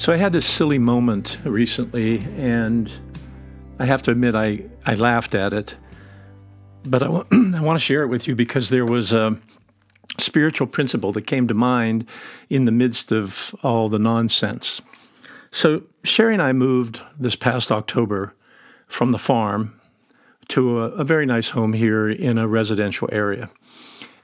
So I had this silly moment recently, and I have to admit I, I laughed at it. But I, w- I want to share it with you because there was a spiritual principle that came to mind in the midst of all the nonsense. So Sherry and I moved this past October from the farm to a, a very nice home here in a residential area.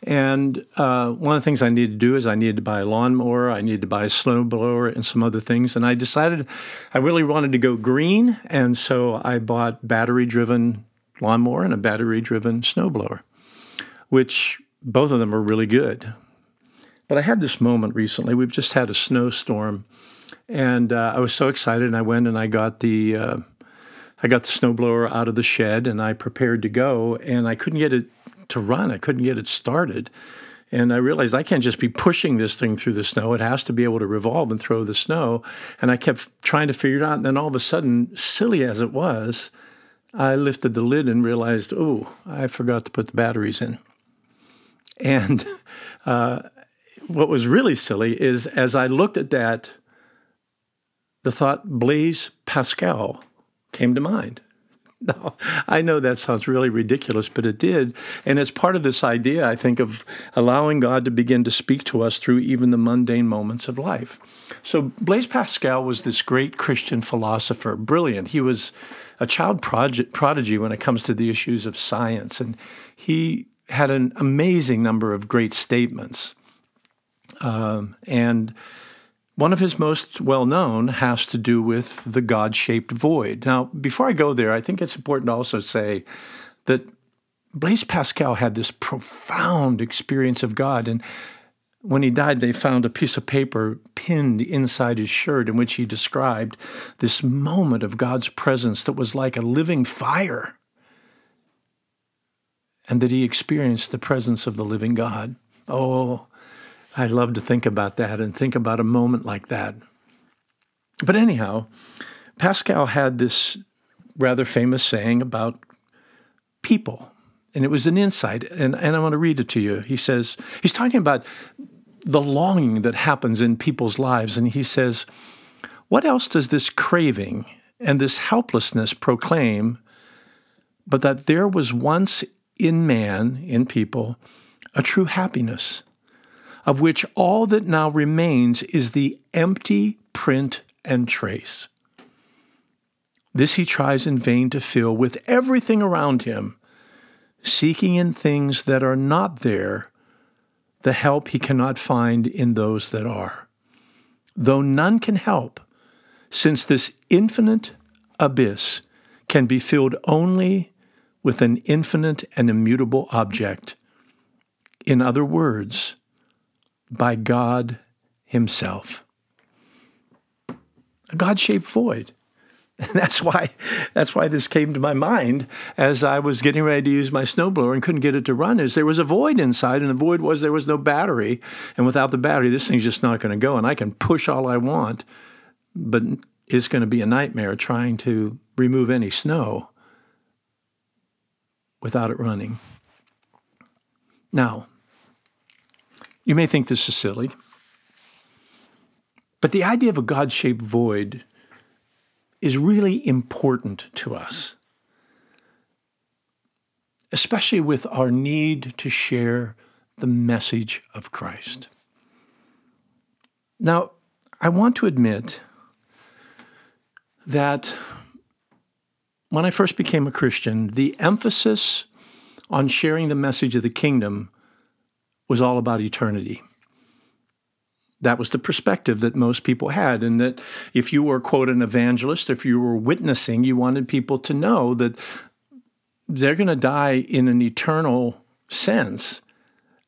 And uh, one of the things I needed to do is I needed to buy a lawnmower, I needed to buy a snowblower, and some other things. And I decided I really wanted to go green, and so I bought battery-driven lawnmower and a battery-driven snowblower, which both of them are really good. But I had this moment recently. We've just had a snowstorm, and uh, I was so excited. And I went and I got the uh, I got the snowblower out of the shed, and I prepared to go. And I couldn't get it to run. I couldn't get it started. And I realized I can't just be pushing this thing through the snow. It has to be able to revolve and throw the snow. And I kept trying to figure it out. And then all of a sudden, silly as it was, I lifted the lid and realized, oh, I forgot to put the batteries in. And uh, what was really silly is as I looked at that, the thought Blaise Pascal came to mind. No, I know that sounds really ridiculous, but it did. And it's part of this idea, I think, of allowing God to begin to speak to us through even the mundane moments of life. So, Blaise Pascal was this great Christian philosopher, brilliant. He was a child prodigy when it comes to the issues of science, and he had an amazing number of great statements. Um, and one of his most well known has to do with the God shaped void. Now, before I go there, I think it's important to also say that Blaise Pascal had this profound experience of God. And when he died, they found a piece of paper pinned inside his shirt in which he described this moment of God's presence that was like a living fire, and that he experienced the presence of the living God. Oh, I love to think about that and think about a moment like that. But anyhow, Pascal had this rather famous saying about people, and it was an insight. And, and I want to read it to you. He says, he's talking about the longing that happens in people's lives. And he says, What else does this craving and this helplessness proclaim but that there was once in man, in people, a true happiness? Of which all that now remains is the empty print and trace. This he tries in vain to fill with everything around him, seeking in things that are not there the help he cannot find in those that are. Though none can help, since this infinite abyss can be filled only with an infinite and immutable object. In other words, by God Himself. A God shaped void. And that's why that's why this came to my mind as I was getting ready to use my snowblower and couldn't get it to run is there was a void inside and the void was there was no battery and without the battery this thing's just not going to go and I can push all I want but it's going to be a nightmare trying to remove any snow without it running. Now, you may think this is silly, but the idea of a God shaped void is really important to us, especially with our need to share the message of Christ. Now, I want to admit that when I first became a Christian, the emphasis on sharing the message of the kingdom was all about eternity. That was the perspective that most people had. And that if you were, quote, an evangelist, if you were witnessing, you wanted people to know that they're going to die in an eternal sense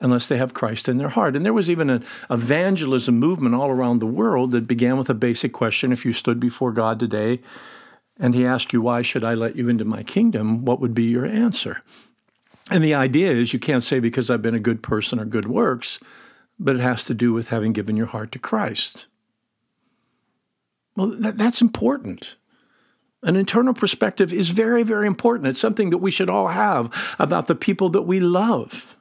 unless they have Christ in their heart. And there was even an evangelism movement all around the world that began with a basic question if you stood before God today and he asked you, Why should I let you into my kingdom? What would be your answer? And the idea is you can't say because I've been a good person or good works, but it has to do with having given your heart to Christ. Well, that, that's important. An internal perspective is very, very important. It's something that we should all have about the people that we love.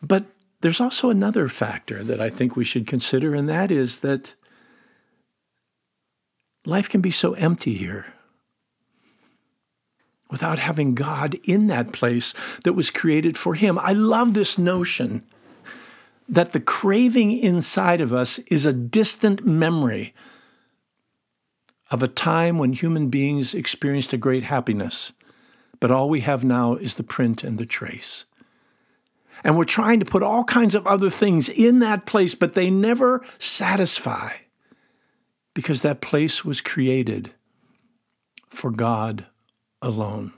But there's also another factor that I think we should consider, and that is that life can be so empty here without having God in that place that was created for Him. I love this notion that the craving inside of us is a distant memory of a time when human beings experienced a great happiness, but all we have now is the print and the trace. And we're trying to put all kinds of other things in that place, but they never satisfy because that place was created for God alone.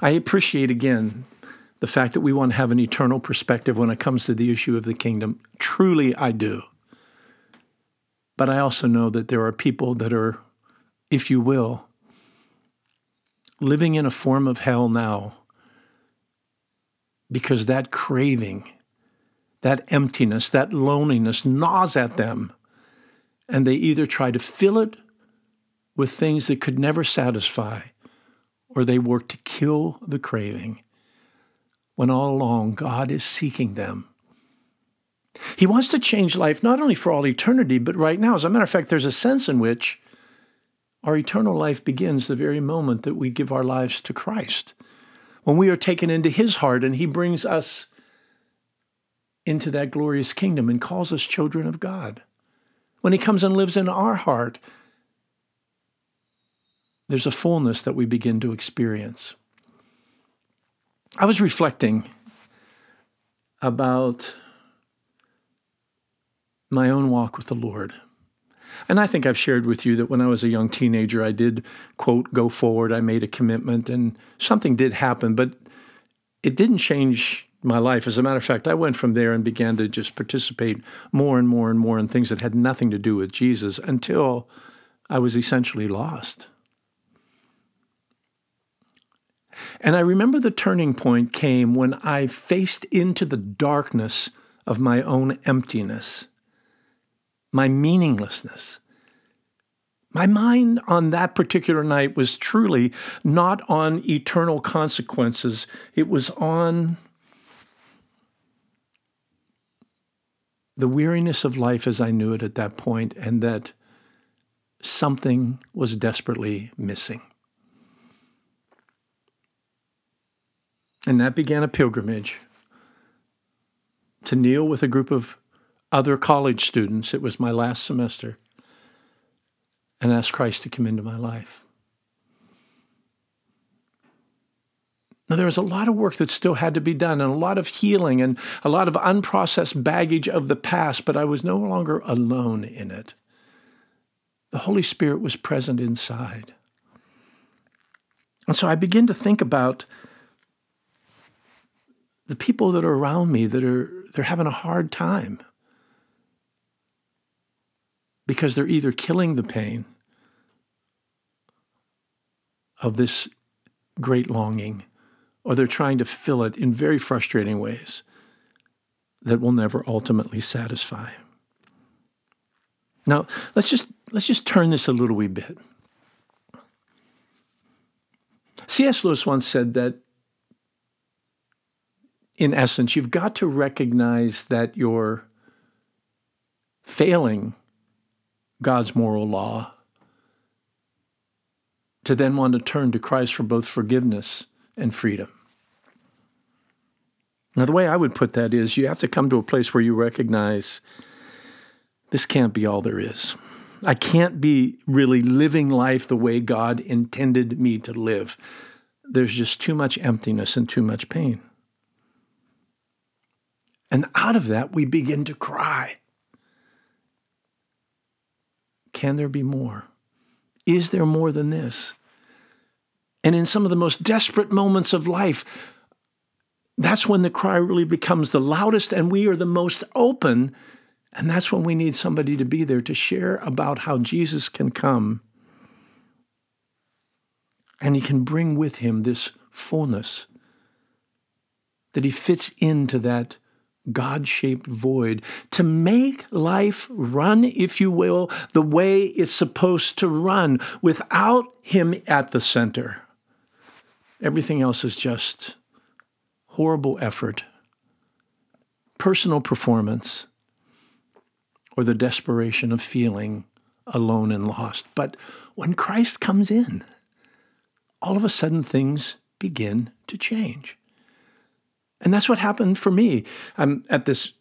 I appreciate again the fact that we want to have an eternal perspective when it comes to the issue of the kingdom. Truly, I do. But I also know that there are people that are, if you will, living in a form of hell now because that craving, that emptiness, that loneliness gnaws at them. And they either try to fill it with things that could never satisfy, or they work to kill the craving when all along God is seeking them. He wants to change life not only for all eternity, but right now. As a matter of fact, there's a sense in which our eternal life begins the very moment that we give our lives to Christ. When we are taken into His heart and He brings us into that glorious kingdom and calls us children of God. When He comes and lives in our heart, there's a fullness that we begin to experience. I was reflecting about my own walk with the Lord. And I think I've shared with you that when I was a young teenager, I did, quote, go forward. I made a commitment and something did happen, but it didn't change my life. As a matter of fact, I went from there and began to just participate more and more and more in things that had nothing to do with Jesus until I was essentially lost. And I remember the turning point came when I faced into the darkness of my own emptiness my meaninglessness. My mind on that particular night was truly not on eternal consequences, it was on the weariness of life as I knew it at that point, and that something was desperately missing. And that began a pilgrimage to kneel with a group of other college students. It was my last semester. And ask Christ to come into my life. Now, there was a lot of work that still had to be done, and a lot of healing, and a lot of unprocessed baggage of the past, but I was no longer alone in it. The Holy Spirit was present inside. And so I begin to think about the people that are around me that are they're having a hard time because they're either killing the pain of this great longing or they're trying to fill it in very frustrating ways that will never ultimately satisfy. Now, let's just let's just turn this a little wee bit. C.S. Lewis once said that in essence, you've got to recognize that you're failing God's moral law, to then want to turn to Christ for both forgiveness and freedom. Now, the way I would put that is you have to come to a place where you recognize this can't be all there is. I can't be really living life the way God intended me to live. There's just too much emptiness and too much pain. And out of that, we begin to cry. Can there be more? Is there more than this? And in some of the most desperate moments of life, that's when the cry really becomes the loudest and we are the most open. And that's when we need somebody to be there to share about how Jesus can come. And he can bring with him this fullness, that he fits into that God shaped void to make life run, if you will, the way it's supposed to run without Him at the center. Everything else is just horrible effort, personal performance, or the desperation of feeling alone and lost. But when Christ comes in, all of a sudden things begin to change. And that's what happened for me. I'm at this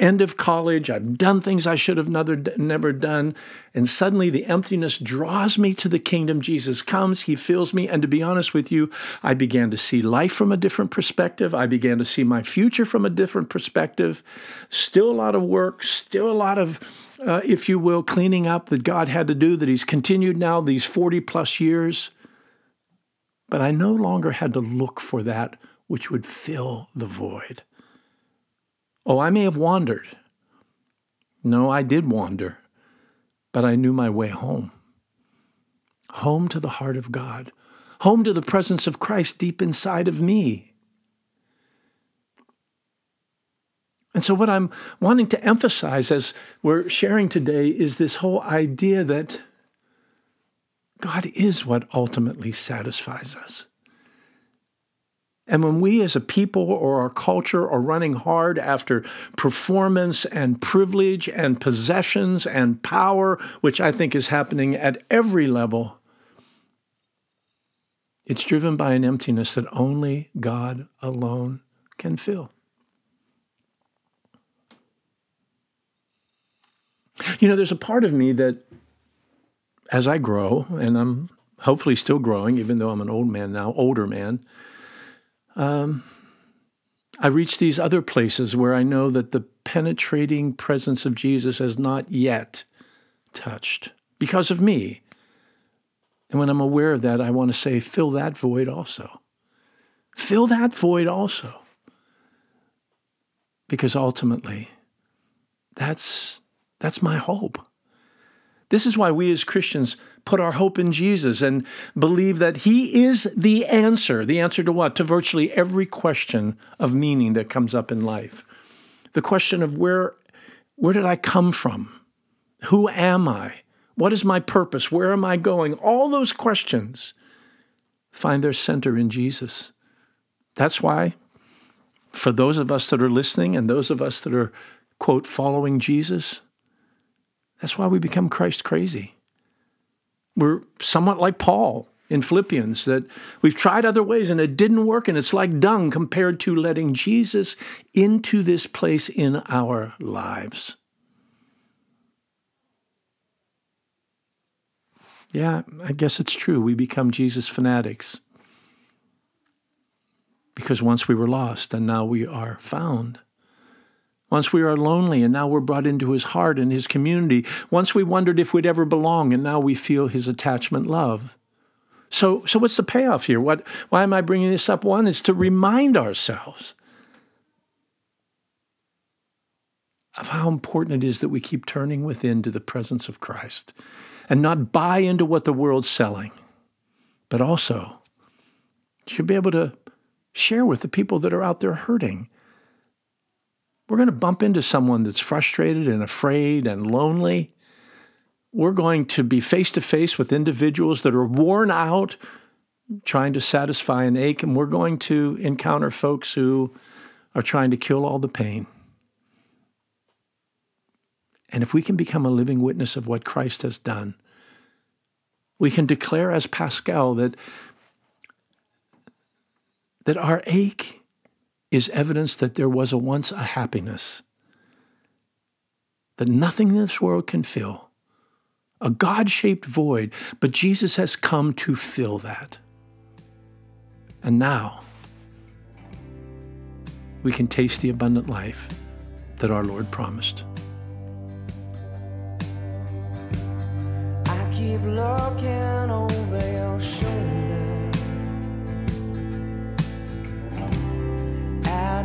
end of college. I've done things I should have never, never done. And suddenly the emptiness draws me to the kingdom. Jesus comes, he fills me. And to be honest with you, I began to see life from a different perspective. I began to see my future from a different perspective. Still a lot of work, still a lot of, uh, if you will, cleaning up that God had to do, that he's continued now these 40 plus years. But I no longer had to look for that which would fill the void. Oh, I may have wandered. No, I did wander, but I knew my way home. Home to the heart of God, home to the presence of Christ deep inside of me. And so, what I'm wanting to emphasize as we're sharing today is this whole idea that God is what ultimately satisfies us. And when we as a people or our culture are running hard after performance and privilege and possessions and power, which I think is happening at every level, it's driven by an emptiness that only God alone can fill. You know, there's a part of me that, as I grow, and I'm hopefully still growing, even though I'm an old man now, older man, um, I reach these other places where I know that the penetrating presence of Jesus has not yet touched because of me. And when I'm aware of that, I want to say, fill that void also. Fill that void also. Because ultimately, that's, that's my hope. This is why we as Christians put our hope in Jesus and believe that He is the answer. The answer to what? To virtually every question of meaning that comes up in life. The question of where, where did I come from? Who am I? What is my purpose? Where am I going? All those questions find their center in Jesus. That's why, for those of us that are listening and those of us that are, quote, following Jesus, that's why we become Christ crazy. We're somewhat like Paul in Philippians, that we've tried other ways and it didn't work, and it's like dung compared to letting Jesus into this place in our lives. Yeah, I guess it's true. We become Jesus fanatics. Because once we were lost and now we are found. Once we are lonely and now we're brought into his heart and his community. Once we wondered if we'd ever belong and now we feel his attachment love. So, so what's the payoff here? What, why am I bringing this up? One is to remind ourselves of how important it is that we keep turning within to the presence of Christ and not buy into what the world's selling, but also should be able to share with the people that are out there hurting we're going to bump into someone that's frustrated and afraid and lonely. We're going to be face to face with individuals that are worn out trying to satisfy an ache, and we're going to encounter folks who are trying to kill all the pain. And if we can become a living witness of what Christ has done, we can declare as Pascal that, that our ache is evidence that there was a once a happiness that nothing in this world can fill, a God shaped void, but Jesus has come to fill that. And now we can taste the abundant life that our Lord promised. I keep looking over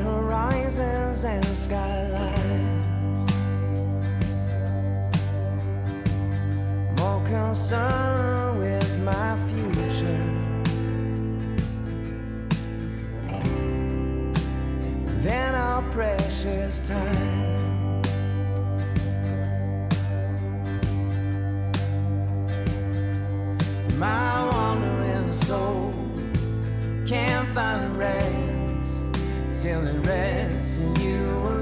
horizons and skylines. More concerned with my future than our precious time. My wandering soul can't find rest till it rests and you.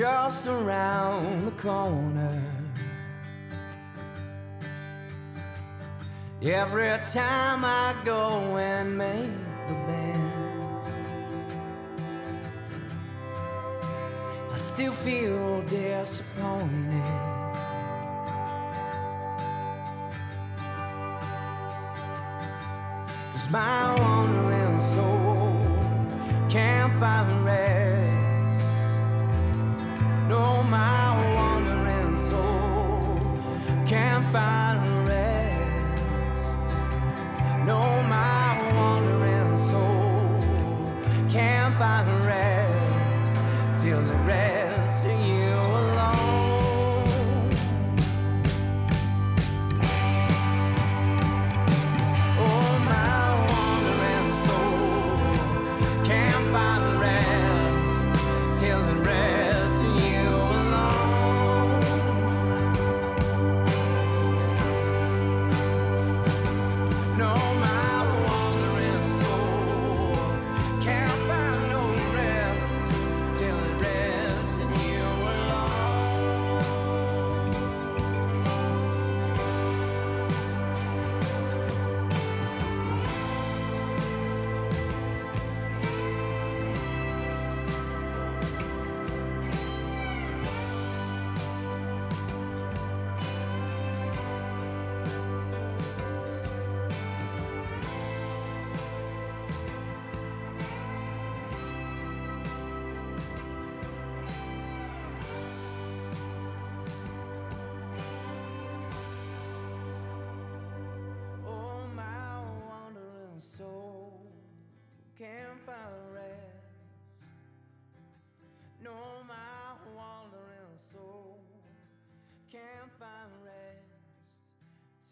just around the corner. Every time I go and make the band, I still feel disappointed. My wandering soul can't find rest my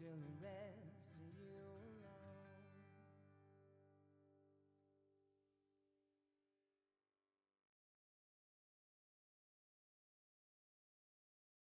feeling